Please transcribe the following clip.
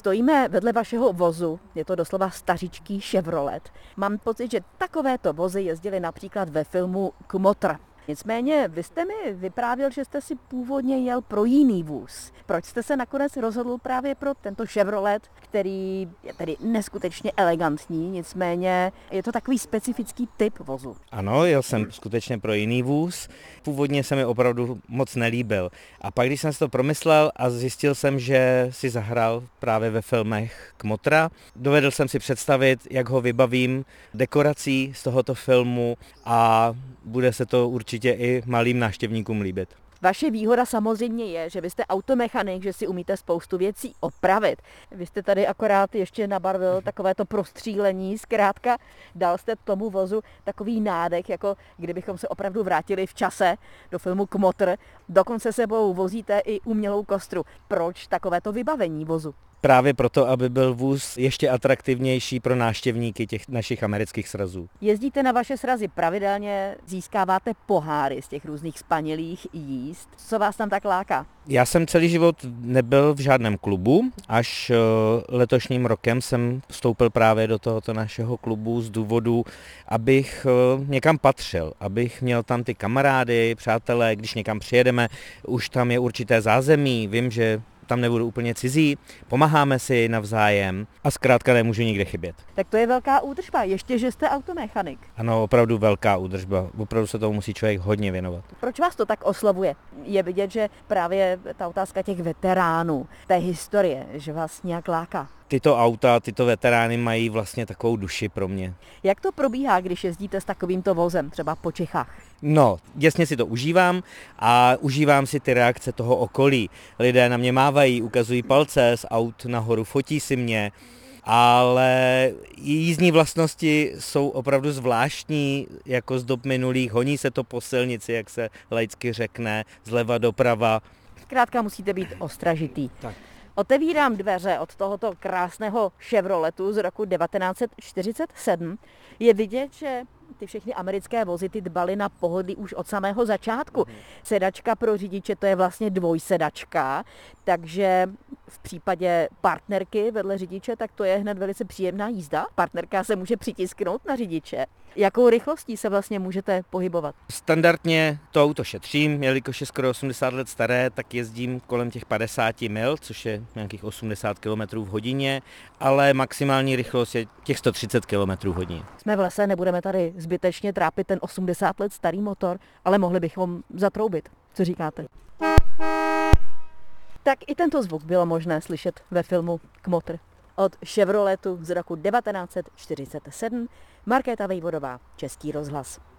Stojíme vedle vašeho vozu, je to doslova stařičký Chevrolet. Mám pocit, že takovéto vozy jezdily například ve filmu Kmotr. Nicméně vy jste mi vyprávěl, že jste si původně jel pro jiný vůz. Proč jste se nakonec rozhodl právě pro tento Chevrolet, který je tedy neskutečně elegantní, nicméně je to takový specifický typ vozu? Ano, jel jsem skutečně pro jiný vůz. Původně se mi opravdu moc nelíbil. A pak, když jsem si to promyslel a zjistil jsem, že si zahrál právě ve filmech Kmotra, dovedl jsem si představit, jak ho vybavím dekorací z tohoto filmu a bude se to určitě i malým návštěvníkům líbit. Vaše výhoda samozřejmě je, že vy jste automechanik, že si umíte spoustu věcí opravit. Vy jste tady akorát ještě nabarvil takovéto prostřílení, zkrátka dal jste tomu vozu takový nádech, jako kdybychom se opravdu vrátili v čase do filmu Kmotr. Dokonce sebou vozíte i umělou kostru. Proč takovéto vybavení vozu? Právě proto, aby byl vůz ještě atraktivnější pro návštěvníky těch našich amerických srazů. Jezdíte na vaše srazy pravidelně, získáváte poháry z těch různých spanilých jíst. Co vás tam tak láká? Já jsem celý život nebyl v žádném klubu, až eh, letošním rokem jsem vstoupil právě do tohoto našeho klubu z důvodu, abych eh, někam patřil, abych měl tam ty kamarády, přátelé, když někam přijedeme, už tam je určité zázemí, vím, že tam nebudu úplně cizí, pomáháme si navzájem a zkrátka nemůžu nikde chybět. Tak to je velká údržba, ještě, že jste automechanik. Ano, opravdu velká údržba, opravdu se tomu musí člověk hodně věnovat. Proč vás to tak oslovuje? Je vidět, že právě ta otázka těch veteránů, té historie, že vás nějak láká tyto auta, tyto veterány mají vlastně takovou duši pro mě. Jak to probíhá, když jezdíte s takovýmto vozem, třeba po Čechách? No, jasně si to užívám a užívám si ty reakce toho okolí. Lidé na mě mávají, ukazují palce z aut nahoru, fotí si mě, ale jízdní vlastnosti jsou opravdu zvláštní, jako z dob minulých. Honí se to po silnici, jak se laicky řekne, zleva doprava. Zkrátka musíte být ostražitý. Tak. Otevírám dveře od tohoto krásného Chevroletu z roku 1947. Je vidět, že ty všechny americké vozy ty dbaly na pohodlí už od samého začátku. Mhm. Sedačka pro řidiče to je vlastně dvojsedačka, takže v případě partnerky vedle řidiče, tak to je hned velice příjemná jízda. Partnerka se může přitisknout na řidiče. Jakou rychlostí se vlastně můžete pohybovat? Standardně to auto šetřím, jelikož je skoro 80 let staré, tak jezdím kolem těch 50 mil, což je nějakých 80 km v hodině, ale maximální rychlost je těch 130 km v hodině. Jsme v lese, nebudeme tady zbytečně trápit ten 80 let starý motor, ale mohli bychom zatroubit. Co říkáte? Tak i tento zvuk bylo možné slyšet ve filmu Kmotr od Chevroletu z roku 1947 Markéta Vejvodová, Český rozhlas.